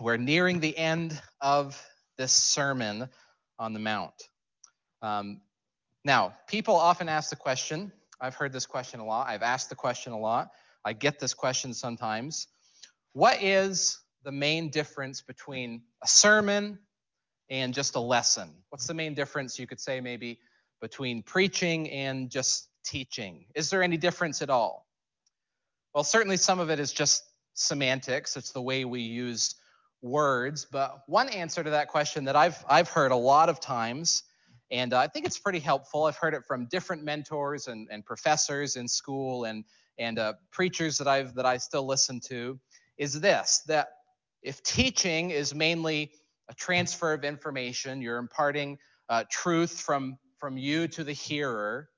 we're nearing the end of this Sermon on the Mount. Um, now, people often ask the question, I've heard this question a lot, I've asked the question a lot, I get this question sometimes. What is the main difference between a sermon and just a lesson? What's the main difference, you could say, maybe, between preaching and just teaching? Is there any difference at all? Well, certainly some of it is just semantics, it's the way we use words. But one answer to that question that I've, I've heard a lot of times, and I think it's pretty helpful, I've heard it from different mentors and, and professors in school and, and uh, preachers that, I've, that I still listen to, is this that if teaching is mainly a transfer of information, you're imparting uh, truth from, from you to the hearer,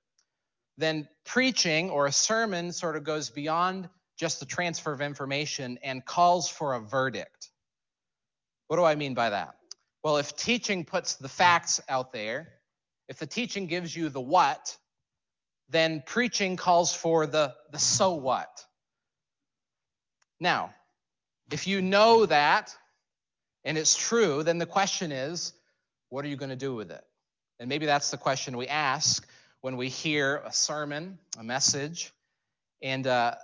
then preaching or a sermon sort of goes beyond just the transfer of information and calls for a verdict. What do I mean by that? Well, if teaching puts the facts out there, if the teaching gives you the what, then preaching calls for the, the so what. Now, if you know that and it's true, then the question is, what are you going to do with it? And maybe that's the question we ask when we hear a sermon, a message. And uh,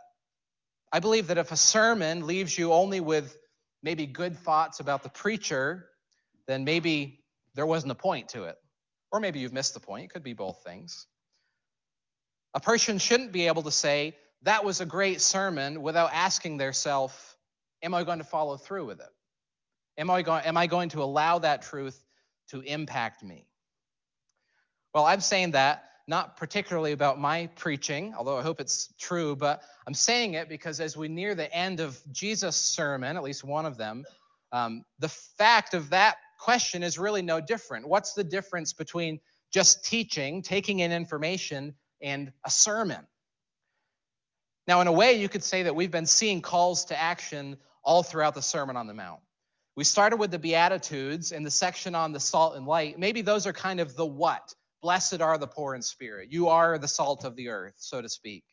I believe that if a sermon leaves you only with maybe good thoughts about the preacher, then maybe there wasn't a point to it. Or maybe you've missed the point. It could be both things. A person shouldn't be able to say, that was a great sermon without asking themselves, Am I going to follow through with it? Am I, going, am I going to allow that truth to impact me? Well, I'm saying that not particularly about my preaching, although I hope it's true, but I'm saying it because as we near the end of Jesus' sermon, at least one of them, um, the fact of that question is really no different. What's the difference between just teaching, taking in information, and a sermon? Now, in a way, you could say that we've been seeing calls to action all throughout the Sermon on the Mount. We started with the Beatitudes and the section on the salt and light. Maybe those are kind of the what. Blessed are the poor in spirit. You are the salt of the earth, so to speak.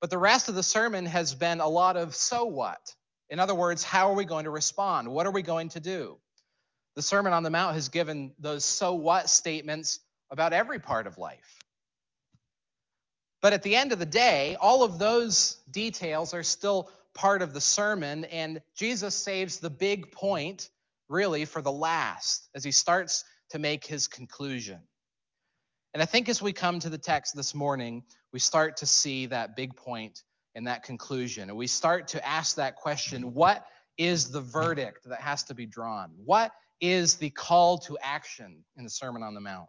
But the rest of the sermon has been a lot of so what. In other words, how are we going to respond? What are we going to do? The Sermon on the Mount has given those so what statements about every part of life. But at the end of the day, all of those details are still part of the sermon, and Jesus saves the big point really for the last as he starts to make his conclusion. And I think as we come to the text this morning, we start to see that big point and that conclusion. And we start to ask that question what is the verdict that has to be drawn? What is the call to action in the Sermon on the Mount?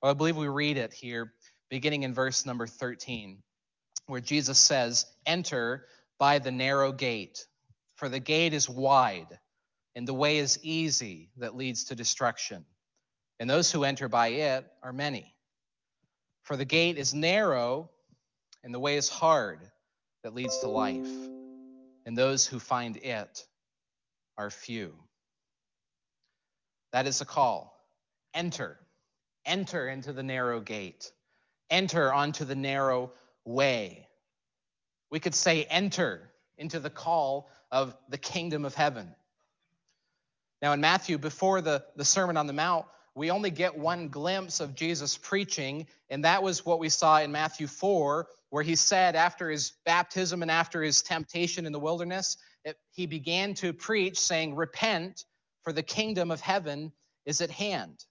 Well, I believe we read it here, beginning in verse number 13 where Jesus says, Enter by the narrow gate, for the gate is wide, and the way is easy that leads to destruction. And those who enter by it are many. For the gate is narrow, and the way is hard that leads to life, and those who find it are few. That is the call. Enter. Enter into the narrow gate. Enter onto the narrow way. We could say, enter into the call of the kingdom of heaven. Now, in Matthew, before the, the Sermon on the Mount, we only get one glimpse of Jesus preaching, and that was what we saw in Matthew 4, where he said after his baptism and after his temptation in the wilderness, it, he began to preach, saying, Repent, for the kingdom of heaven is at hand.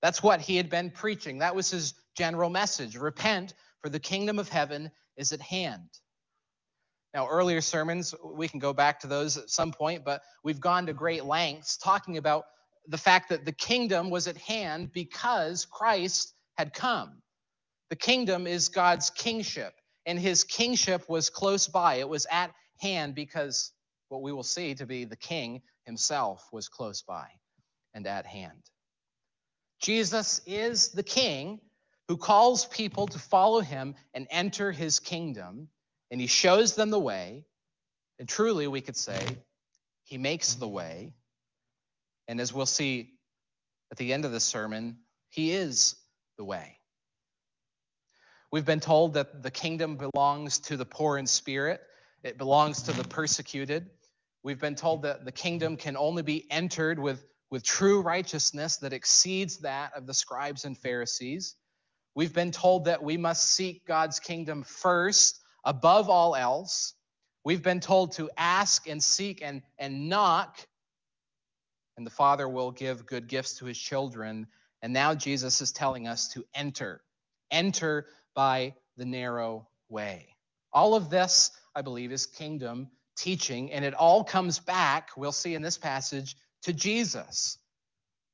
That's what he had been preaching. That was his general message. Repent, for the kingdom of heaven is at hand. Now, earlier sermons, we can go back to those at some point, but we've gone to great lengths talking about the fact that the kingdom was at hand because Christ had come. The kingdom is God's kingship, and his kingship was close by. It was at hand because what we will see to be the king himself was close by and at hand. Jesus is the king who calls people to follow him and enter his kingdom, and he shows them the way. And truly, we could say, he makes the way. And as we'll see at the end of the sermon, he is the way. We've been told that the kingdom belongs to the poor in spirit, it belongs to the persecuted. We've been told that the kingdom can only be entered with, with true righteousness that exceeds that of the scribes and Pharisees. We've been told that we must seek God's kingdom first, above all else. We've been told to ask and seek and, and knock, and the Father will give good gifts to his children. And now Jesus is telling us to enter, enter by the narrow way. All of this, I believe, is kingdom teaching, and it all comes back, we'll see in this passage, to Jesus.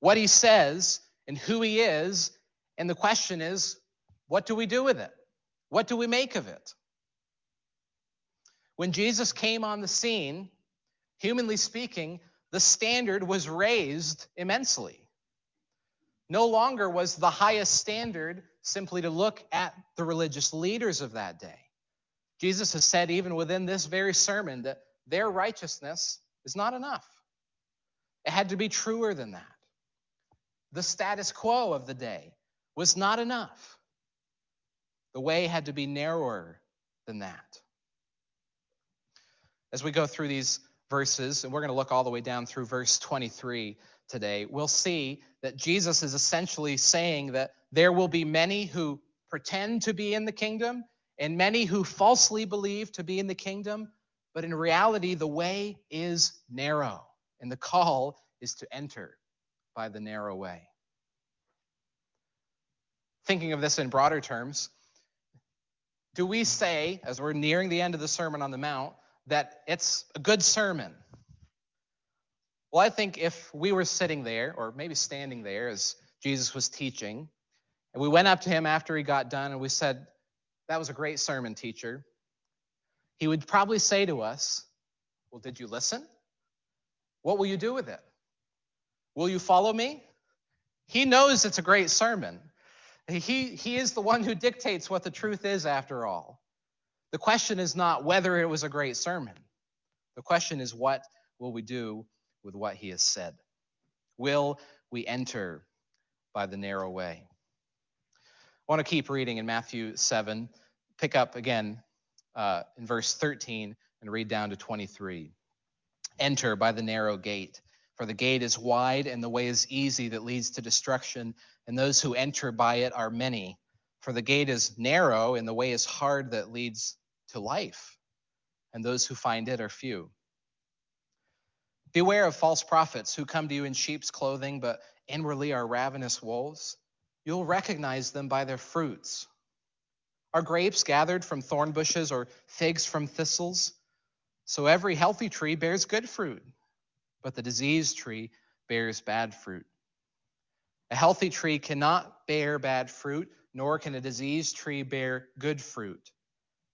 What he says and who he is, and the question is, what do we do with it? What do we make of it? When Jesus came on the scene, humanly speaking, the standard was raised immensely. No longer was the highest standard simply to look at the religious leaders of that day. Jesus has said, even within this very sermon, that their righteousness is not enough. It had to be truer than that. The status quo of the day was not enough. The way had to be narrower than that. As we go through these verses, and we're going to look all the way down through verse 23 today, we'll see that Jesus is essentially saying that there will be many who pretend to be in the kingdom and many who falsely believe to be in the kingdom, but in reality, the way is narrow, and the call is to enter by the narrow way. Thinking of this in broader terms, do we say, as we're nearing the end of the Sermon on the Mount, that it's a good sermon? Well, I think if we were sitting there, or maybe standing there as Jesus was teaching, and we went up to him after he got done and we said, That was a great sermon, teacher, he would probably say to us, Well, did you listen? What will you do with it? Will you follow me? He knows it's a great sermon. He, he is the one who dictates what the truth is, after all. The question is not whether it was a great sermon. The question is, what will we do with what he has said? Will we enter by the narrow way? I want to keep reading in Matthew 7, pick up again uh, in verse 13 and read down to 23. Enter by the narrow gate, for the gate is wide and the way is easy that leads to destruction, and those who enter by it are many. For the gate is narrow and the way is hard that leads to life, and those who find it are few. Beware of false prophets who come to you in sheep's clothing, but inwardly are ravenous wolves. You'll recognize them by their fruits. Are grapes gathered from thorn bushes or figs from thistles? So every healthy tree bears good fruit, but the diseased tree bears bad fruit. A healthy tree cannot bear bad fruit, nor can a diseased tree bear good fruit.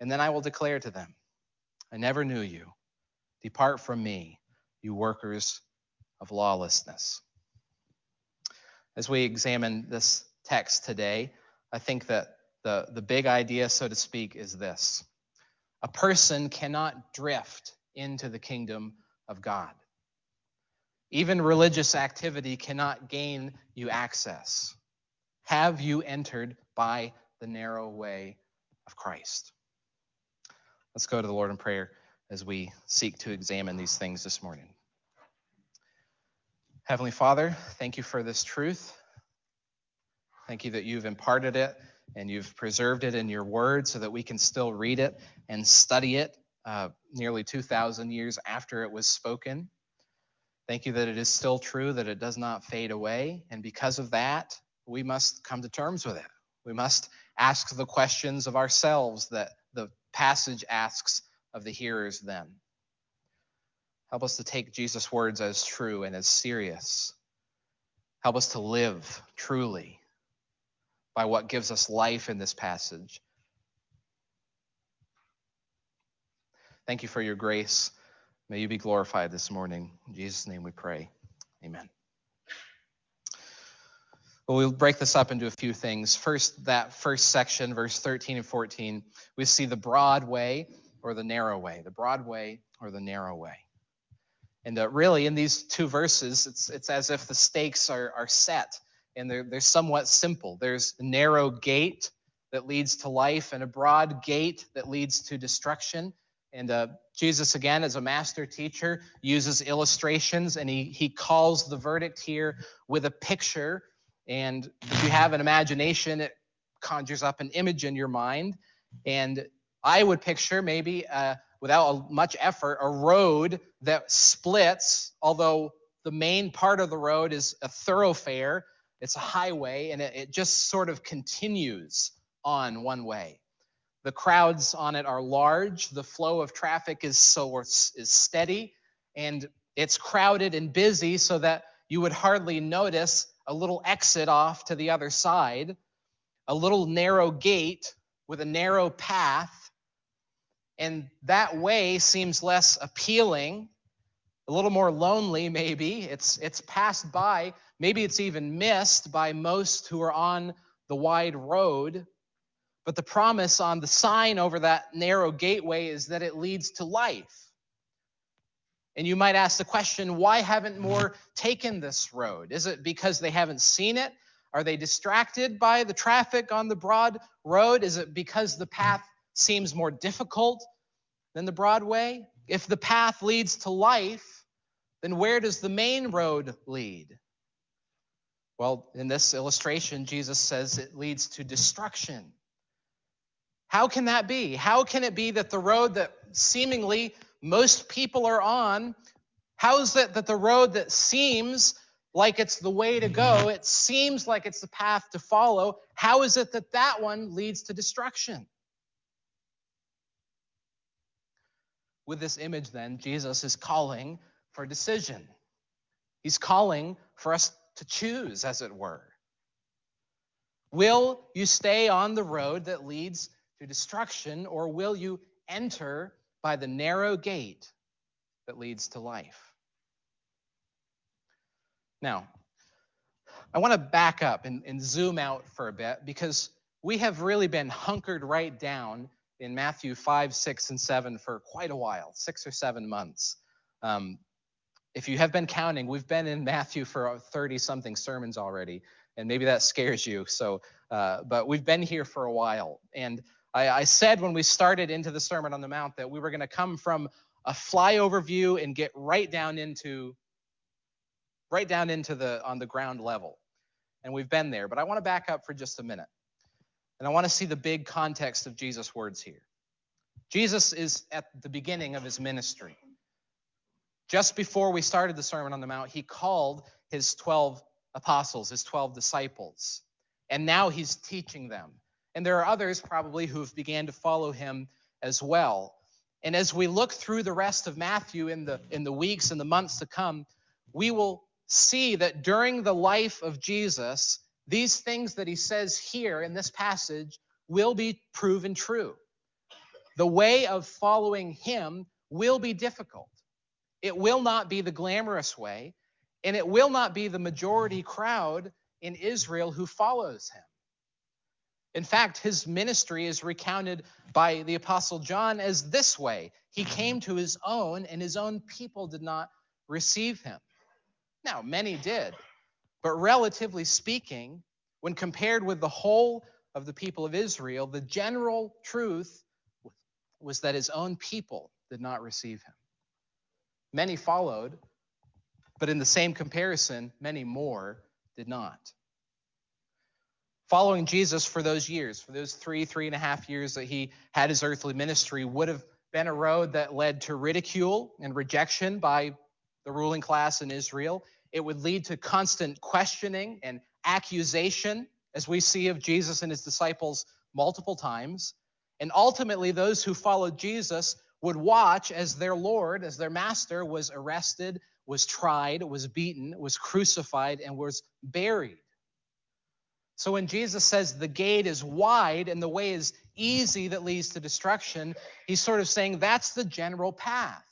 And then I will declare to them, I never knew you. Depart from me, you workers of lawlessness. As we examine this text today, I think that the, the big idea, so to speak, is this a person cannot drift into the kingdom of God. Even religious activity cannot gain you access. Have you entered by the narrow way of Christ? Let's go to the Lord in prayer as we seek to examine these things this morning. Heavenly Father, thank you for this truth. Thank you that you've imparted it and you've preserved it in your word so that we can still read it and study it uh, nearly 2,000 years after it was spoken. Thank you that it is still true, that it does not fade away. And because of that, we must come to terms with it. We must ask the questions of ourselves that passage asks of the hearers then. Help us to take Jesus' words as true and as serious. Help us to live truly by what gives us life in this passage. Thank you for your grace May you be glorified this morning. In Jesus' name we pray. Amen. Well, we'll break this up into a few things. First, that first section, verse 13 and 14, we see the broad way or the narrow way, the broad way or the narrow way. And uh, really, in these two verses, it's, it's as if the stakes are, are set and they're, they're somewhat simple. There's a narrow gate that leads to life and a broad gate that leads to destruction. And uh, Jesus, again, as a master teacher, uses illustrations and he, he calls the verdict here with a picture and if you have an imagination, it conjures up an image in your mind. And I would picture maybe, uh, without much effort, a road that splits, although the main part of the road is a thoroughfare, it's a highway, and it, it just sort of continues on one way. The crowds on it are large, the flow of traffic is so is steady, and it's crowded and busy so that you would hardly notice a little exit off to the other side, a little narrow gate with a narrow path, and that way seems less appealing, a little more lonely maybe. It's it's passed by, maybe it's even missed by most who are on the wide road. But the promise on the sign over that narrow gateway is that it leads to life. And you might ask the question why haven't more taken this road? Is it because they haven't seen it? Are they distracted by the traffic on the broad road? Is it because the path seems more difficult than the broad way? If the path leads to life, then where does the main road lead? Well, in this illustration, Jesus says it leads to destruction. How can that be? How can it be that the road that seemingly most people are on, how is it that the road that seems like it's the way to go, mm-hmm. it seems like it's the path to follow, how is it that that one leads to destruction? With this image, then, Jesus is calling for decision. He's calling for us to choose, as it were. Will you stay on the road that leads to destruction, or will you enter by the narrow gate that leads to life. Now, I want to back up and, and, zoom out for a bit because we have really been hunkered right down in Matthew 5, 6, and 7 for quite a while, six or seven months. Um, if you have been counting, we've been in Matthew for 30 something sermons already, and maybe that scares you. So, uh, but we've been here for a while. And I, I said when we started into the Sermon on the Mount that we were going to come from a flyover view and get right down into right down into the on the ground level. And we've been there, but I want to back up for just a minute. And I want to see the big context of Jesus' words here. Jesus is at the beginning of his ministry. Just before we started the Sermon on the Mount, he called his 12 apostles, his 12 disciples. And now he's teaching them. And there are others probably who have began to follow him as well. And as we look through the rest of Matthew in the in the weeks and the months to come, we will see that during the life of Jesus, these things that he says here in this passage will be proven true. The way of following him will be difficult. It will not be the glamorous way, and it will not be the majority crowd in Israel who follows him. In fact, his ministry is recounted by the Apostle John as this way He mm-hmm. came to his own, and his own people did not receive him. Now, many did, but relatively speaking, when compared with the whole of the people of Israel, the general truth was that his own people did not receive him. Many followed, but in the same comparison, many more did not following Jesus for those years, for those three, three and a half years that he had his earthly ministry, would have been a road that led to ridicule and rejection by the ruling class in Israel. It would lead to constant questioning and accusation, as we see of Jesus and his disciples multiple times. And ultimately, those who followed Jesus would watch as their Lord, as their master, was arrested, was tried, was beaten, was crucified, and was buried. So when Jesus says the gate is wide and the way is easy that leads to destruction, he's sort of saying that's the general path.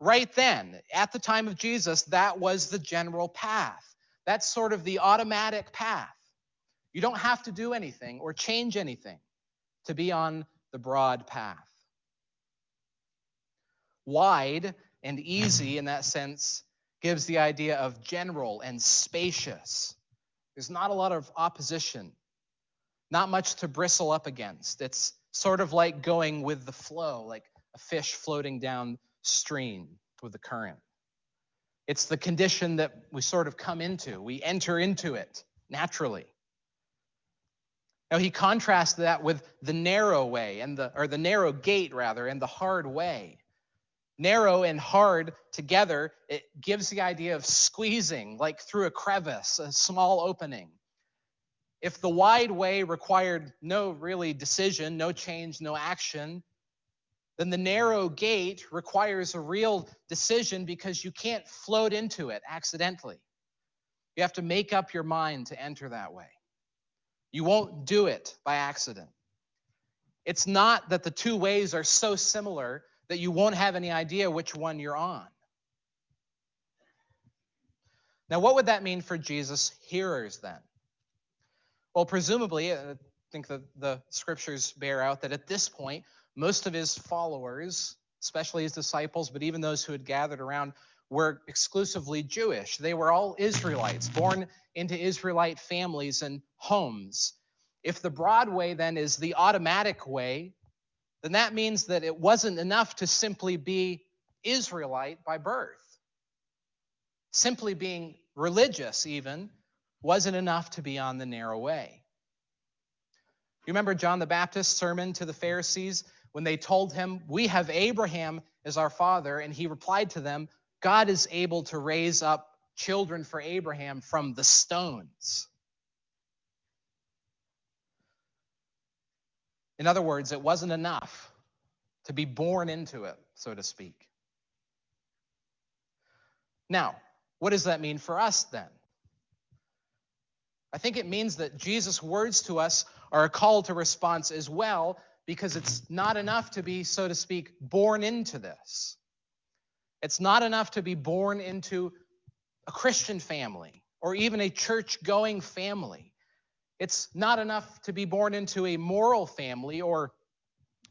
right then, at the time of Jesus, that was the general path. That's sort of the automatic path. You don't have to do anything or change anything to be on the broad path. Wide and easy in that sense gives the idea of general and spacious. There's not a lot of opposition, not much to bristle up against. It's sort of like going with the flow, like a fish floating downstream with the current. It's the condition that we sort of come into. We enter into it naturally. Now he contrasts that with the narrow way and the or the narrow gate rather and the hard way. Narrow and hard together, it gives the idea of squeezing like through a crevice, a small opening. If the wide way required no really decision, no change, no action, then the narrow gate requires a real decision because you can't float into it accidentally. You have to make up your mind to enter that way. You won't do it by accident. It's not that the two ways are so similar that you won't have any idea which one you're on. Now, what would that mean for Jesus' hearers then? Well, presumably, I think that the scriptures bear out that at this point, most of his followers, especially his disciples, but even those who had gathered around, were exclusively Jewish. They were all Israelites, born into Israelite families and homes. If the broad way then is the automatic way, then that means that it wasn't enough to simply be Israelite by birth. Simply being religious, even, wasn't enough to be on the narrow way. You remember John the Baptist's sermon to the Pharisees when they told him, We have Abraham as our father, and he replied to them, God is able to raise up children for Abraham from the stones. In other words, it wasn't enough to be born into it, so to speak. Now, what does that mean for us then? I think it means that Jesus' words to us are a call to response as well, because it's not enough to be, so to speak, born into this. It's not enough to be born into a Christian family or even a church going family. It's not enough to be born into a moral family or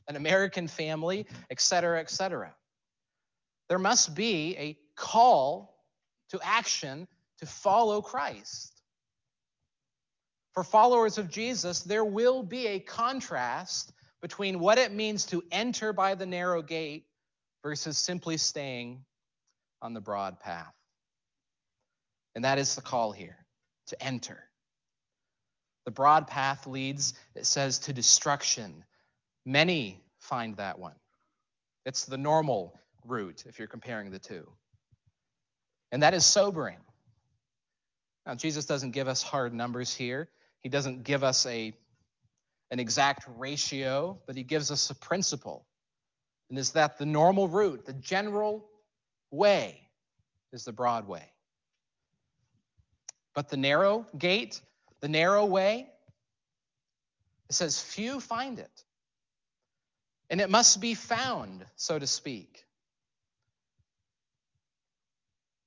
an American family, et cetera, et cetera. There must be a call to action to follow Christ. For followers of Jesus, there will be a contrast between what it means to enter by the narrow gate versus simply staying on the broad path. And that is the call here to enter. The broad path leads, it says, to destruction. Many find that one. It's the normal route if you're comparing the two. And that is sobering. Now, Jesus doesn't give us hard numbers here. He doesn't give us a, an exact ratio, but he gives us a principle. And is that the normal route, the general way, is the broad way. But the narrow gate, the narrow way, it says, few find it. And it must be found, so to speak.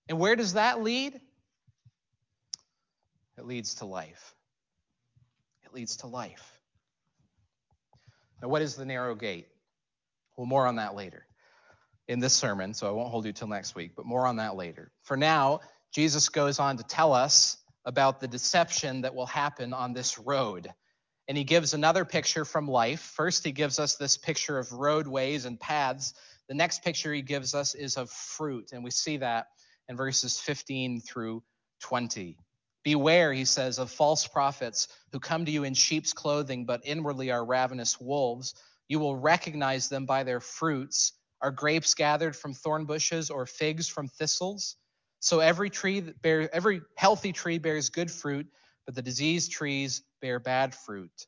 And where does that lead? It leads to life. It leads to life. Now, what is the narrow gate? Well, more on that later in this sermon, so I won't hold you till next week, but more on that later. For now, Jesus goes on to tell us about the deception that will happen on this road. And he gives another picture from life. First, he gives us this picture of roadways and paths. The next picture he gives us is of fruit, and we see that in verses 15 through 20. Beware, he says, of false prophets who come to you in sheep's clothing, but inwardly are ravenous wolves. You will recognize them by their fruits. Are grapes gathered from thorn bushes or figs from thistles? So every tree that bears every healthy tree bears good fruit, but the diseased trees bear bad fruit.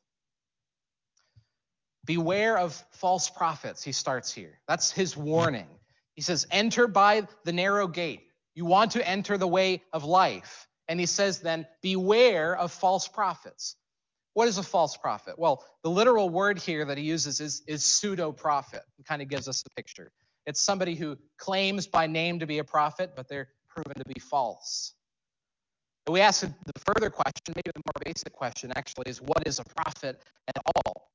Beware of false prophets, he starts here. That's his warning. He says, Enter by the narrow gate. You want to enter the way of life. And he says then, Beware of false prophets. What is a false prophet? Well, the literal word here that he uses is, is pseudo prophet. It kind of gives us a picture. It's somebody who claims by name to be a prophet, but they're proven to be false. But we ask the further question, maybe the more basic question actually, is what is a prophet at all?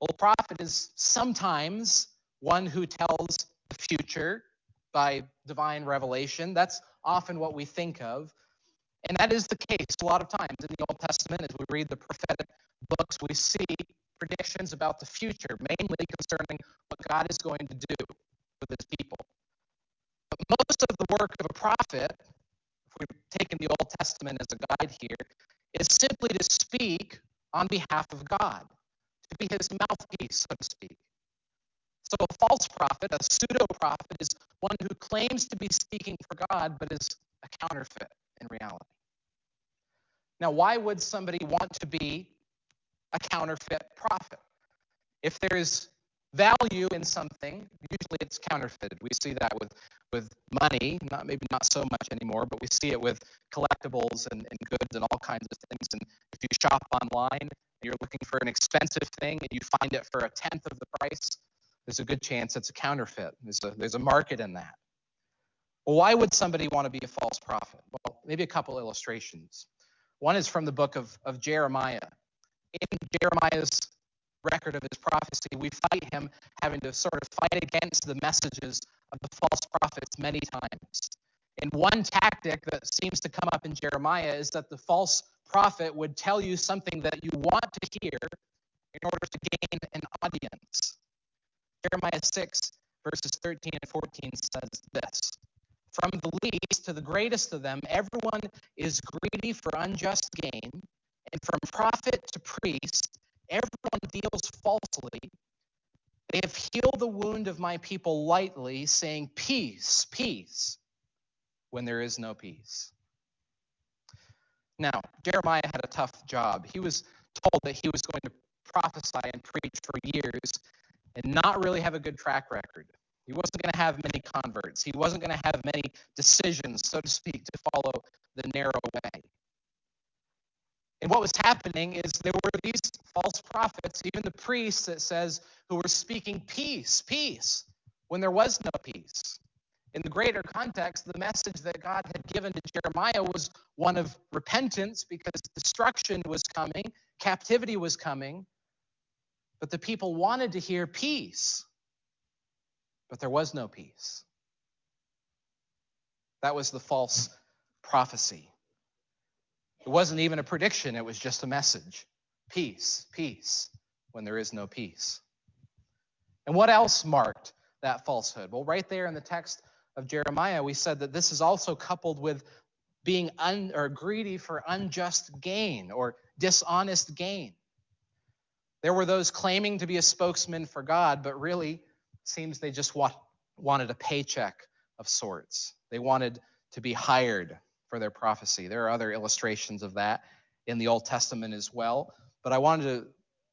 Well, a prophet is sometimes one who tells the future by divine revelation. That's often what we think of. And that is the case a lot of times in the Old Testament as we read the prophetic books, we see predictions about the future, mainly concerning what God is going to do with his people. Most of the work of a prophet, if we're taking the Old Testament as a guide here, is simply to speak on behalf of God, to be his mouthpiece, so to speak. So a false prophet, a pseudo prophet, is one who claims to be speaking for God, but is a counterfeit in reality. Now, why would somebody want to be a counterfeit prophet? If there's value in something, usually it's counterfeited. We see that with, with money, not maybe not so much anymore, but we see it with collectibles and, and goods and all kinds of things. And if you shop online and you're looking for an expensive thing and you find it for a tenth of the price, there's a good chance it's a counterfeit. There's a, there's a market in that. Well, why would somebody want to be a false prophet? Well, maybe a couple illustrations. One is from the book of, of Jeremiah. In Jeremiah's record of his prophecy, we fight him having to sort of fight against the messages of the false prophets many times. And one tactic that seems to come up in Jeremiah is that the false prophet would tell you something that you want to hear in order to gain an audience. Jeremiah 6, verses 13 and 14 says this from the least to the greatest of them, everyone is greedy for unjust gain, and from prophet to priest, everyone deals falsely. They have healed the wound of my people lightly, saying, Peace, peace, when there is no peace. Now, Jeremiah had a tough job. He was told that he was going to prophesy and preach for years and not really have a good track record. He wasn't going to have many converts. He wasn't going to have many decisions, so to speak, to follow the narrow way. And what was happening is there were these false prophets, even the priests, that says, who were speaking peace, peace, when there was no peace. In the greater context, the message that God had given to Jeremiah was one of repentance because destruction was coming, captivity was coming, but the people wanted to hear peace. But there was no peace. That was the false prophecy. It wasn't even a prediction, it was just a message. Peace, peace, when there is no peace. And what else marked that falsehood? Well, right there in the text of Jeremiah, we said that this is also coupled with being un, or greedy for unjust gain or dishonest gain. There were those claiming to be a spokesman for God, but really seems they just want, wanted a paycheck of sorts. They wanted to be hired for their prophecy. There are other illustrations of that in the Old Testament as well. But I wanted to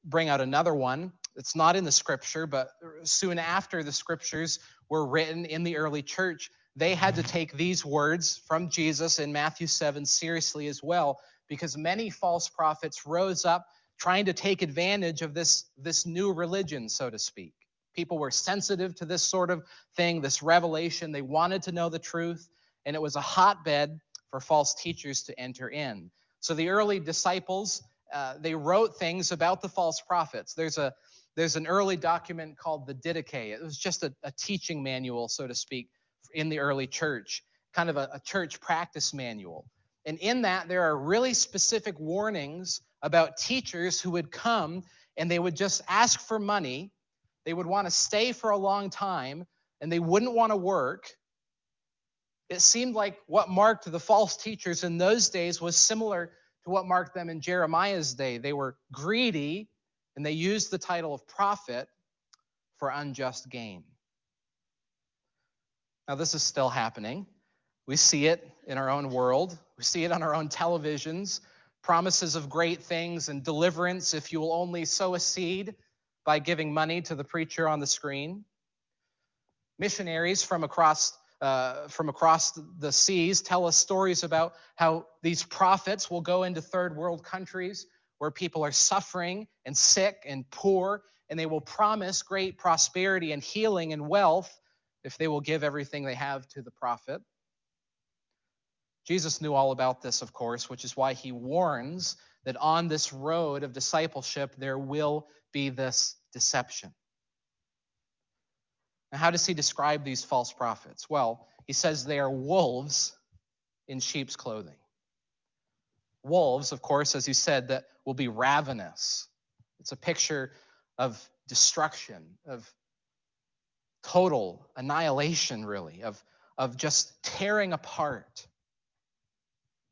bring out another one. It's not in the scripture, but soon after the scriptures were written in the early church, they had to take these words from Jesus in Matthew 7 seriously as well, because many false prophets rose up trying to take advantage of this, this new religion, so to speak. People were sensitive to this sort of thing, this revelation. They wanted to know the truth, and it was a hotbed for false teachers to enter in. So the early disciples, uh, they wrote things about the false prophets. There's a there's an early document called the Didache. It was just a, a teaching manual, so to speak, in the early church, kind of a, a church practice manual. And in that, there are really specific warnings about teachers who would come and they would just ask for money they would want to stay for a long time and they wouldn't want to work. It seemed like what marked the false teachers in those days was similar to what marked them in Jeremiah's day. They were greedy and they used the title of prophet for unjust gain. Now, this is still happening. We see it in our own world, we see it on our own televisions promises of great things and deliverance if you will only sow a seed by giving money to the preacher on the screen. Missionaries from across uh, from across the seas tell us stories about how these prophets will go into third world countries where people are suffering and sick and poor, and they will promise great prosperity and healing and wealth if they will give everything they have to the prophet. Jesus knew all about this, of course, which is why he warns that on this road of discipleship, there will be this deception. Now, how does he describe these false prophets? Well, he says they are wolves in sheep's clothing. Wolves, of course, as you said, that will be ravenous. It's a picture of destruction, of total annihilation, really, of, of just tearing apart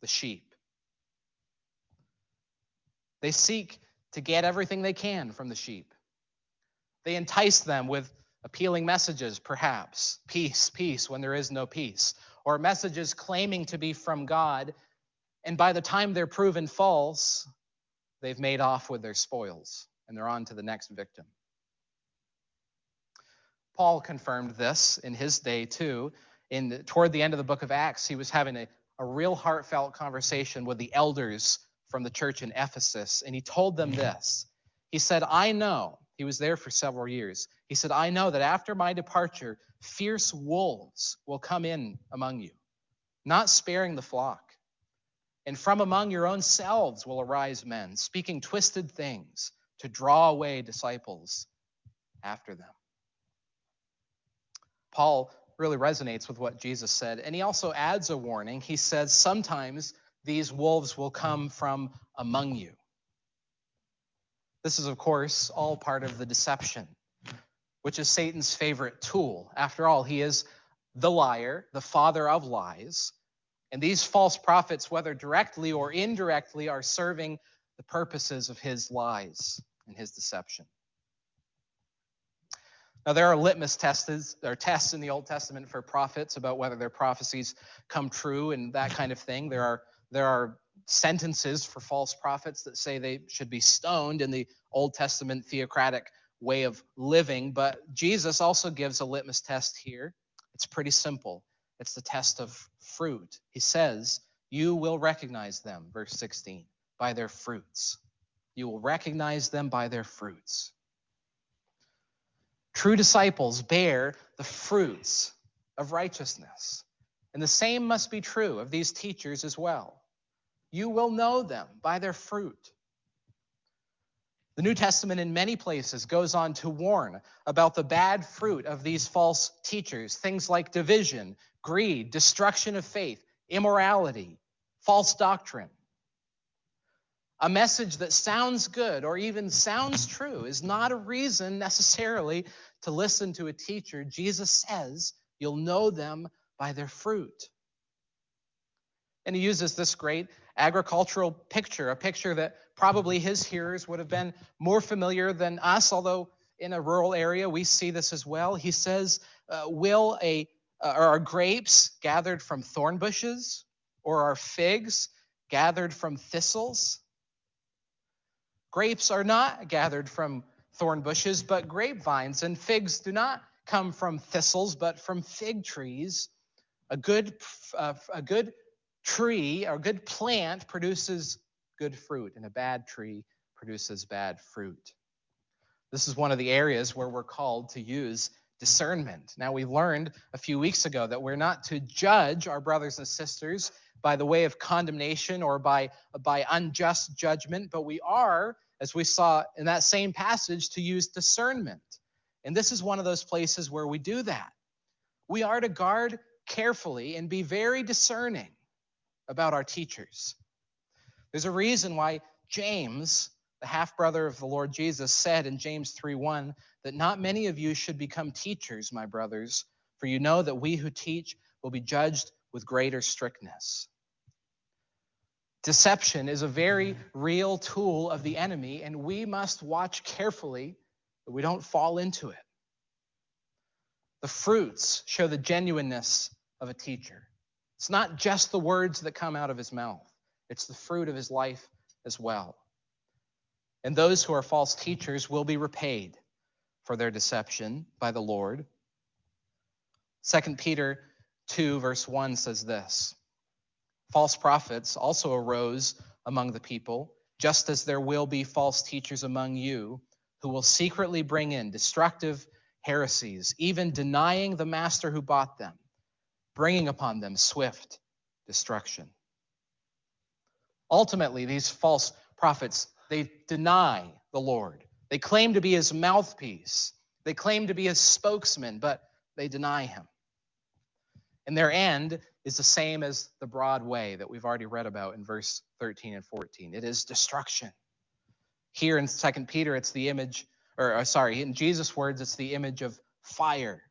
the sheep. They seek to get everything they can from the sheep. They entice them with appealing messages, perhaps peace, peace, when there is no peace, or messages claiming to be from God. And by the time they're proven false, they've made off with their spoils and they're on to the next victim. Paul confirmed this in his day too. In the, toward the end of the book of Acts, he was having a, a real heartfelt conversation with the elders from the church in Ephesus, and he told them this. He said, I know, he was there for several years. He said, I know that after my departure, fierce wolves will come in among you, not sparing the flock. And from among your own selves will arise men, speaking twisted things to draw away disciples after them. Paul really resonates with what Jesus said. And he also adds a warning. He says, Sometimes these wolves will come from among you. This is, of course, all part of the deception, which is Satan's favorite tool. After all, he is the liar, the father of lies. And these false prophets, whether directly or indirectly, are serving the purposes of his lies and his deception. Now, there are litmus tests, there are tests in the Old Testament for prophets about whether their prophecies come true and that kind of thing. There are, there are sentences for false prophets that say they should be stoned in the Old Testament theocratic way of living. But Jesus also gives a litmus test here. It's pretty simple it's the test of fruit. He says, You will recognize them, verse 16, by their fruits. You will recognize them by their fruits. True disciples bear the fruits of righteousness. And the same must be true of these teachers as well. You will know them by their fruit. The New Testament, in many places, goes on to warn about the bad fruit of these false teachers things like division, greed, destruction of faith, immorality, false doctrine. A message that sounds good or even sounds true is not a reason necessarily to listen to a teacher. Jesus says you'll know them by their fruit. And he uses this great agricultural picture, a picture that probably his hearers would have been more familiar than us, although in a rural area we see this as well. He says, uh, Will a, uh, are grapes gathered from thorn bushes, or are figs gathered from thistles? Grapes are not gathered from thorn bushes, but grapevines, and figs do not come from thistles, but from fig trees. A good, uh, a good tree or a good plant produces good fruit, and a bad tree produces bad fruit. This is one of the areas where we're called to use discernment. Now, we learned a few weeks ago that we're not to judge our brothers and sisters by the way of condemnation or by, by unjust judgment, but we are as we saw in that same passage, to use discernment. And this is one of those places where we do that. We are to guard carefully and be very discerning about our teachers. There's a reason why James, the half brother of the Lord Jesus, said in James 3:1 that not many of you should become teachers, my brothers, for you know that we who teach will be judged with greater strictness. Deception is a very real tool of the enemy, and we must watch carefully that we don't fall into it. The fruits show the genuineness of a teacher. It's not just the words that come out of his mouth, it's the fruit of his life as well. And those who are false teachers will be repaid for their deception by the Lord. 2 Peter 2, verse 1 says this False prophets also arose among the people, just as there will be false teachers among you who will secretly bring in destructive, heresies, even denying the master who bought them, bringing upon them swift destruction. Ultimately, these false prophets, they deny the Lord. They claim to be his mouthpiece. They claim to be his spokesman, but they deny him. And their end is the same as the broad way that we've already read about in verse 13 and 14. It is destruction. Here in 2 Peter, it's the image, or uh, sorry, in Jesus' words, it's the image of fire.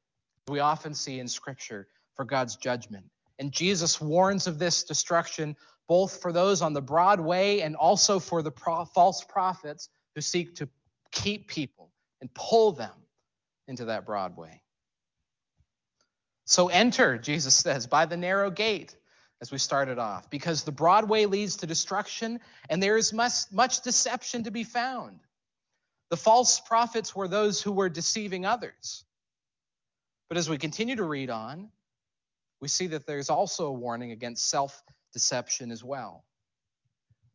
We often see in Scripture for God's judgment. And Jesus warns of this destruction both for those on the broad way and also for the pro- false prophets who seek to keep people and pull them into that broad way. So enter, Jesus says, by the narrow gate, as we started off, because the broad way leads to destruction and there is much, much deception to be found. The false prophets were those who were deceiving others. But as we continue to read on, we see that there's also a warning against self deception as well.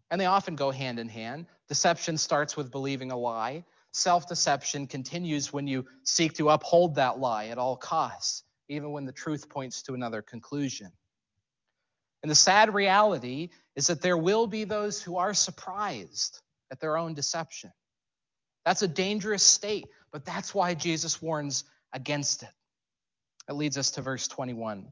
And they often go hand in hand. Deception starts with believing a lie, self deception continues when you seek to uphold that lie at all costs, even when the truth points to another conclusion. And the sad reality is that there will be those who are surprised at their own deception. That's a dangerous state, but that's why Jesus warns against it. It leads us to verse 21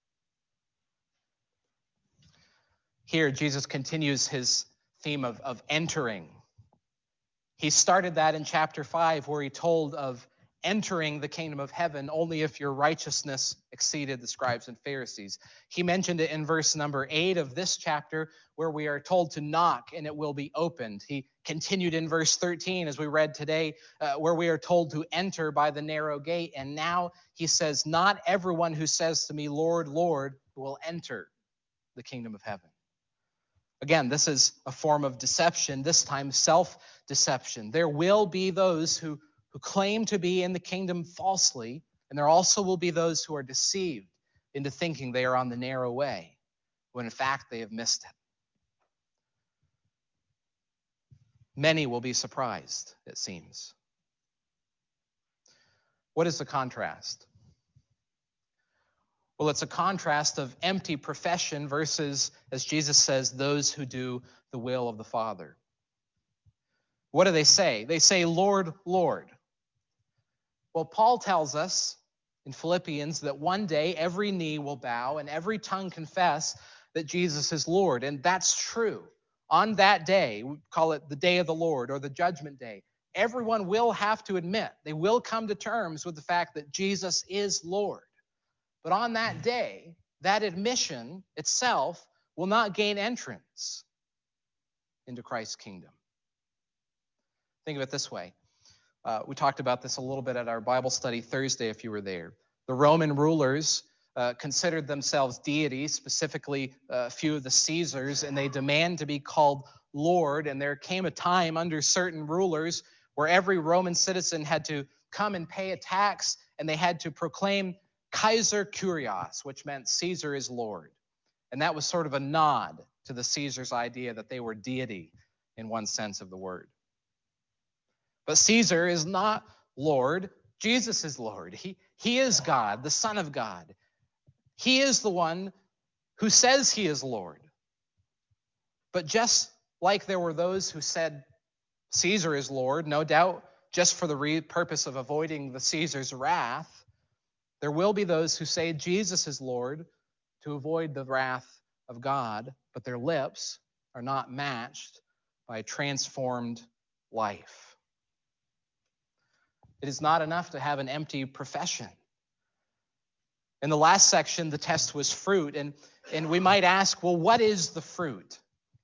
Here, Jesus continues his theme of, of entering. He started that in chapter 5, where he told of entering the kingdom of heaven only if your righteousness exceeded the scribes and Pharisees. He mentioned it in verse number 8 of this chapter, where we are told to knock and it will be opened. He continued in verse 13, as we read today, uh, where we are told to enter by the narrow gate. And now he says, Not everyone who says to me, Lord, Lord, will enter the kingdom of heaven. Again, this is a form of deception, this time self deception. There will be those who, who claim to be in the kingdom falsely, and there also will be those who are deceived into thinking they are on the narrow way, when in fact they have missed it. Many will be surprised, it seems. What is the contrast? Well, it's a contrast of empty profession versus, as Jesus says, those who do the will of the Father. What do they say? They say, Lord, Lord. Well, Paul tells us in Philippians that one day every knee will bow and every tongue confess that Jesus is Lord. And that's true. On that day, we call it the day of the Lord or the judgment day, everyone will have to admit, they will come to terms with the fact that Jesus is Lord. But on that day, that admission itself will not gain entrance into Christ's kingdom. Think of it this way. Uh, we talked about this a little bit at our Bible study Thursday, if you were there. The Roman rulers uh, considered themselves deities, specifically uh, a few of the Caesars, and they demand to be called Lord. And there came a time under certain rulers where every Roman citizen had to come and pay a tax, and they had to proclaim Kaiser Kurios, which meant Caesar is Lord. And that was sort of a nod to the Caesar's idea that they were deity in one sense of the word. But Caesar is not Lord. Jesus is Lord. He, he is God, the Son of God. He is the one who says he is Lord. But just like there were those who said Caesar is Lord, no doubt just for the re- purpose of avoiding the Caesar's wrath, there will be those who say Jesus is Lord to avoid the wrath of God, but their lips are not matched by a transformed life. It is not enough to have an empty profession. In the last section, the test was fruit, and, and we might ask, well, what is the fruit?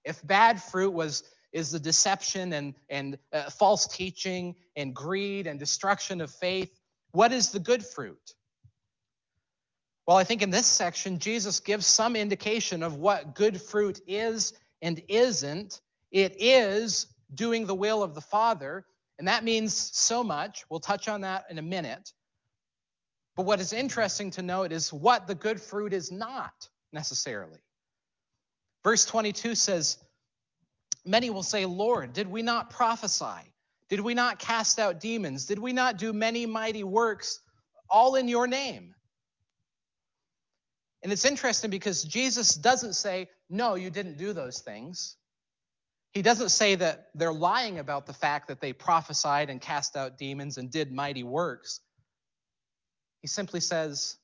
If bad fruit was is the deception and, and uh, false teaching and greed and destruction of faith, what is the good fruit? Well, I think in this section, Jesus gives some indication of what good fruit is and isn't. It is doing the will of the Father, and that means so much. We'll touch on that in a minute. But what is interesting to note is what the good fruit is not necessarily. Verse 22 says, Many will say, Lord, did we not prophesy? Did we not cast out demons? Did we not do many mighty works all in your name? And it's interesting because Jesus doesn't say, No, you didn't do those things. He doesn't say that they're lying about the fact that they prophesied and cast out demons and did mighty works. He simply says,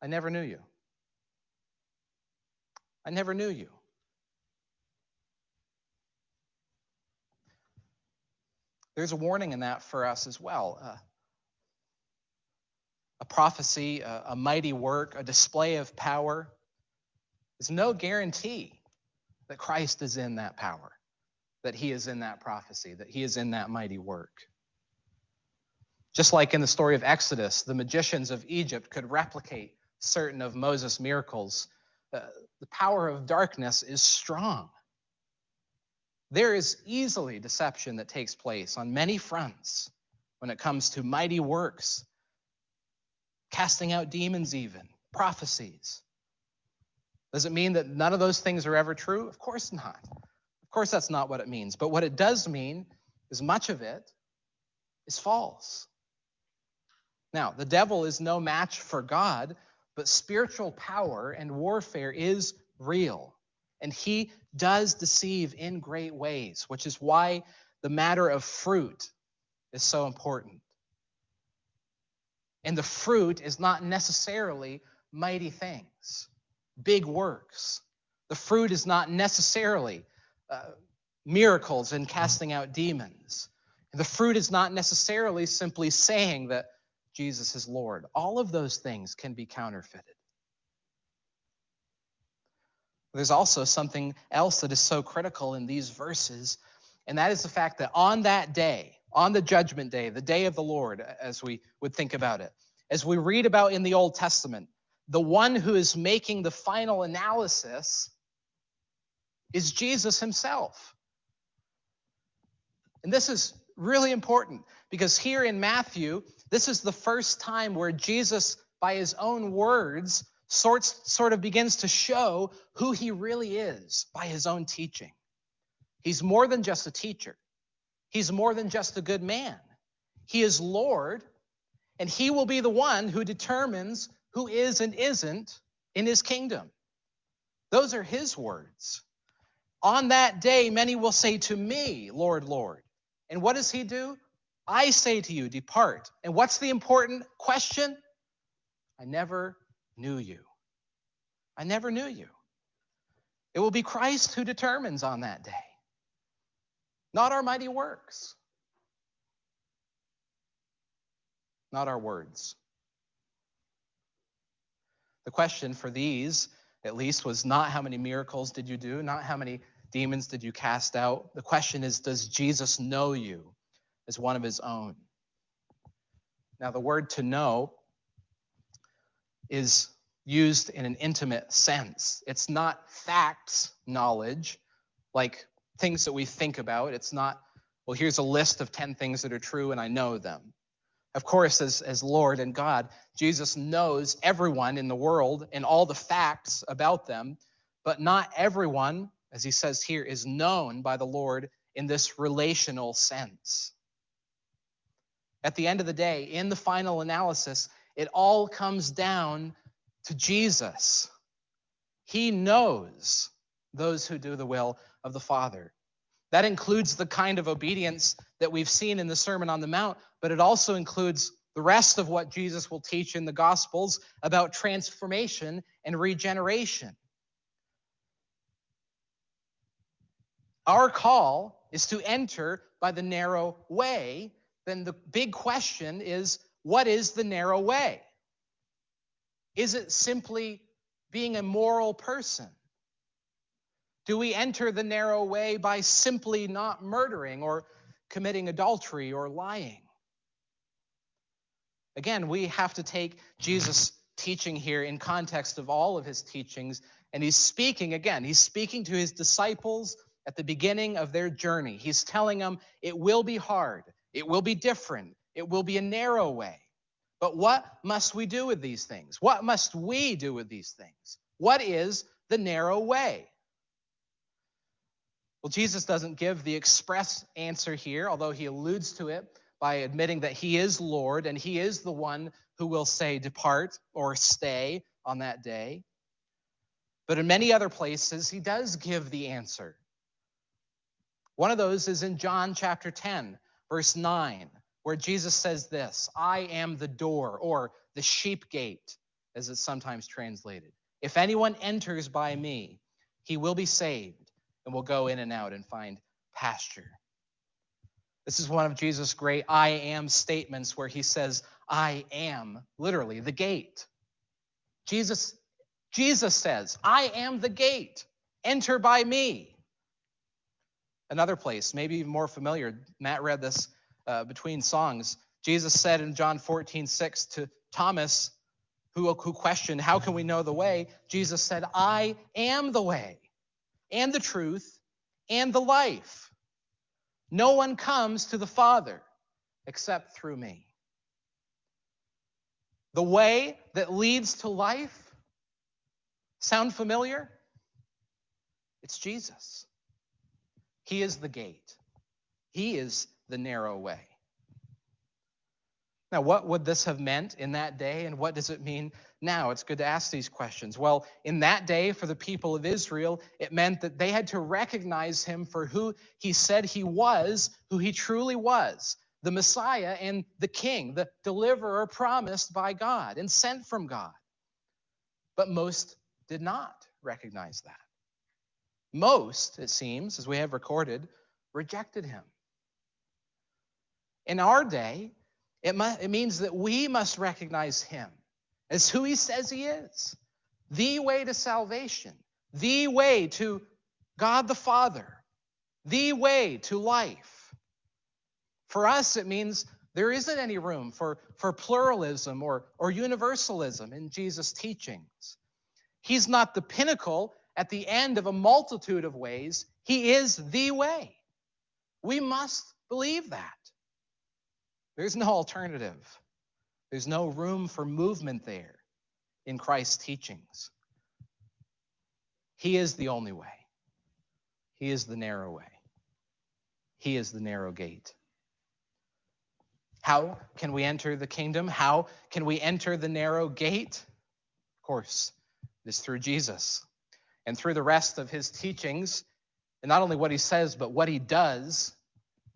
I never knew you. I never knew you. There's a warning in that for us as well. Uh, a prophecy, a, a mighty work, a display of power is no guarantee that Christ is in that power, that he is in that prophecy, that he is in that mighty work. Just like in the story of Exodus, the magicians of Egypt could replicate certain of Moses' miracles. Uh, the power of darkness is strong. There is easily deception that takes place on many fronts when it comes to mighty works, casting out demons, even, prophecies. Does it mean that none of those things are ever true? Of course not. Of course, that's not what it means. But what it does mean is much of it is false. Now, the devil is no match for God, but spiritual power and warfare is real. And he does deceive in great ways, which is why the matter of fruit is so important. And the fruit is not necessarily mighty things, big works. The fruit is not necessarily uh, miracles and casting out demons. The fruit is not necessarily simply saying that Jesus is Lord. All of those things can be counterfeited. There's also something else that is so critical in these verses, and that is the fact that on that day, on the judgment day, the day of the Lord, as we would think about it, as we read about in the Old Testament, the one who is making the final analysis is Jesus himself. And this is really important because here in Matthew, this is the first time where Jesus, by his own words, sorts, sort of begins to show who he really is by his own teaching. He's more than just a teacher, he's more than just a good man. He is Lord, and he will be the one who determines who is and isn't in his kingdom. Those are his words. On that day, many will say to me, Lord, Lord. And what does he do? I say to you, depart. And what's the important question? I never knew you. I never knew you. It will be Christ who determines on that day, not our mighty works, not our words. The question for these, at least, was not how many miracles did you do, not how many demons did you cast out. The question is, does Jesus know you as one of his own? Now, the word to know is used in an intimate sense. It's not facts knowledge, like things that we think about. It's not, well, here's a list of 10 things that are true and I know them. Of course, as, as Lord and God, Jesus knows everyone in the world and all the facts about them, but not everyone, as he says here, is known by the Lord in this relational sense. At the end of the day, in the final analysis, it all comes down to Jesus. He knows those who do the will of the Father. That includes the kind of obedience that we've seen in the Sermon on the Mount, but it also includes the rest of what Jesus will teach in the Gospels about transformation and regeneration. Our call is to enter by the narrow way. Then the big question is what is the narrow way? Is it simply being a moral person? Do we enter the narrow way by simply not murdering or committing adultery or lying? Again, we have to take Jesus' teaching here in context of all of his teachings. And he's speaking again, he's speaking to his disciples at the beginning of their journey. He's telling them it will be hard, it will be different, it will be a narrow way. But what must we do with these things? What must we do with these things? What is the narrow way? Well, Jesus doesn't give the express answer here, although he alludes to it by admitting that he is Lord and he is the one who will say, Depart or stay on that day. But in many other places, he does give the answer. One of those is in John chapter 10, verse 9, where Jesus says this I am the door, or the sheep gate, as it's sometimes translated. If anyone enters by me, he will be saved and will go in and out and find pasture. This is one of Jesus' great I am statements where he says, I am literally the gate. Jesus, Jesus says, I am the gate. Enter by me. Another place, maybe even more familiar, Matt read this uh, between songs. Jesus said in John 14, 6 to Thomas, who, who questioned, How can we know the way? Jesus said, I am the way and the truth and the life. No one comes to the Father except through me. The way that leads to life sound familiar? It's Jesus. He is the gate. He is the narrow way. Now, what would this have meant in that day, and what does it mean now? It's good to ask these questions. Well, in that day, for the people of Israel, it meant that they had to recognize him for who he said he was, who he truly was the Messiah and the King, the deliverer promised by God and sent from God. But most did not recognize that. Most, it seems, as we have recorded, rejected him. In our day, it, must, it means that we must recognize him as who he says he is the way to salvation, the way to God the Father, the way to life. For us, it means there isn't any room for, for pluralism or, or universalism in Jesus' teachings. He's not the pinnacle at the end of a multitude of ways, He is the way. We must believe that. There's no alternative. There's no room for movement there in Christ's teachings. He is the only way. He is the narrow way. He is the narrow gate. How can we enter the kingdom? How can we enter the narrow gate? Of course, it is through Jesus and through the rest of his teachings, and not only what he says, but what he does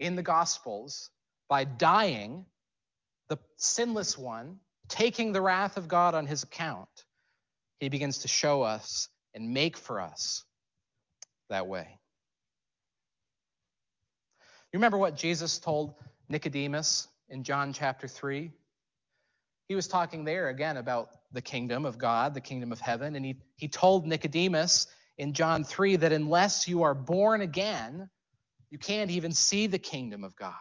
in the Gospels by dying, the sinless one, taking the wrath of God on his account, he begins to show us and make for us that way. You remember what Jesus told Nicodemus in John chapter 3? He was talking there again about the kingdom of God, the kingdom of heaven, and he, he told Nicodemus in John 3 that unless you are born again, you can't even see the kingdom of God.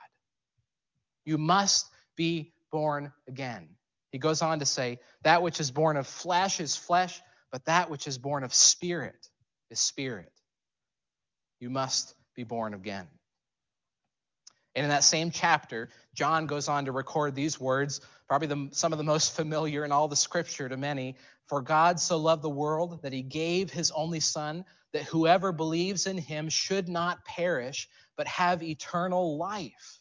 You must be born again. He goes on to say, That which is born of flesh is flesh, but that which is born of spirit is spirit. You must be born again. And in that same chapter, John goes on to record these words, probably the, some of the most familiar in all the scripture to many. For God so loved the world that he gave his only Son, that whoever believes in him should not perish, but have eternal life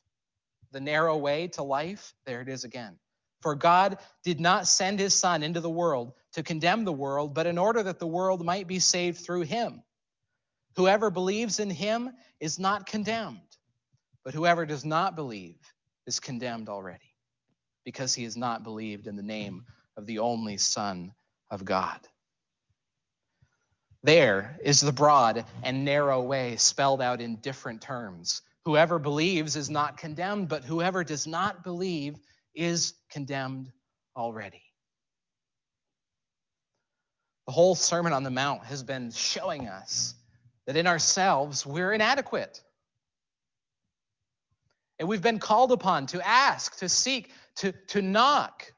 the narrow way to life, there it is again. For God did not send his Son into the world to condemn the world, but in order that the world might be saved through him. Whoever believes in him is not condemned, but whoever does not believe is condemned already, because he has not believed in the name of the only Son of God. There is the broad and narrow way spelled out in different terms Whoever believes is not condemned, but whoever does not believe is condemned already. The whole Sermon on the Mount has been showing us that in ourselves we're inadequate. And we've been called upon to ask, to seek, to, to knock,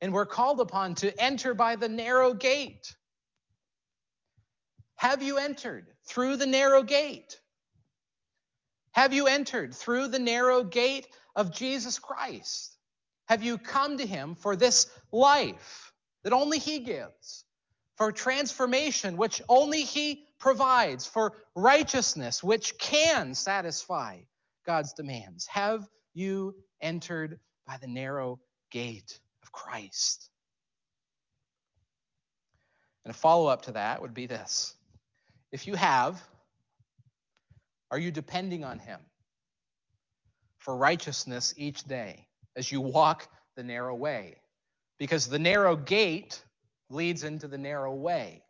And we're called upon to enter by the narrow gate. Have you entered through the narrow gate? Have you entered through the narrow gate of Jesus Christ? Have you come to Him for this life that only He gives, for transformation which only He provides, for righteousness which can satisfy God's demands? Have you entered by the narrow gate of Christ? And a follow up to that would be this if you have, are you depending on Him for righteousness each day as you walk the narrow way? Because the narrow gate leads into the narrow way.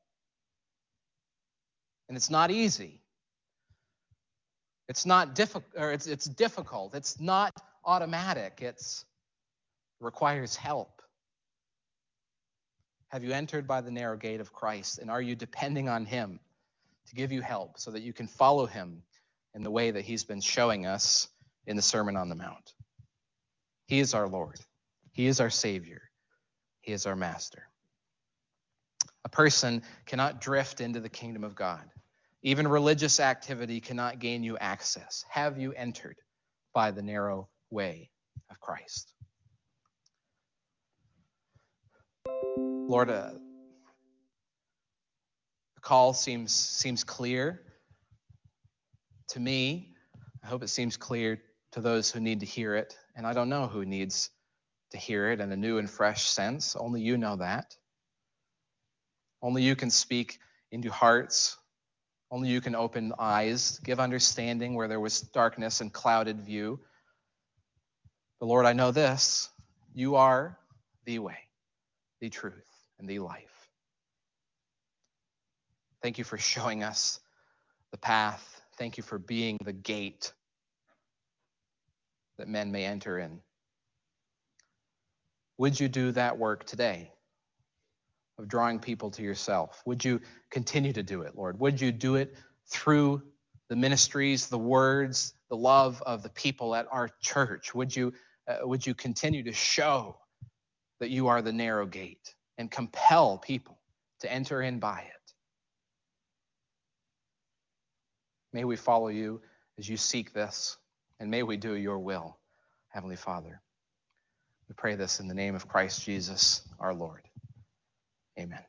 And it's not easy. It's not difficult, or it's, it's difficult. It's not automatic. It's, it requires help. Have you entered by the narrow gate of Christ? And are you depending on Him to give you help so that you can follow Him in the way that He's been showing us in the Sermon on the Mount? He is our Lord, He is our Savior, He is our Master. A person cannot drift into the kingdom of God. Even religious activity cannot gain you access. Have you entered by the narrow way of Christ? Lord, uh, the call seems seems clear to me. I hope it seems clear to those who need to hear it, and I don't know who needs to hear it in a new and fresh sense. Only you know that. Only you can speak into hearts. Only you can open eyes, give understanding where there was darkness and clouded view. But Lord, I know this you are the way, the truth, and the life. Thank you for showing us the path. Thank you for being the gate that men may enter in. Would you do that work today of drawing people to yourself? Would you continue to do it, Lord? Would you do it through the ministries, the words, the love of the people at our church? Would you, uh, would you continue to show that you are the narrow gate? and compel people to enter in by it. May we follow you as you seek this, and may we do your will, Heavenly Father. We pray this in the name of Christ Jesus, our Lord. Amen.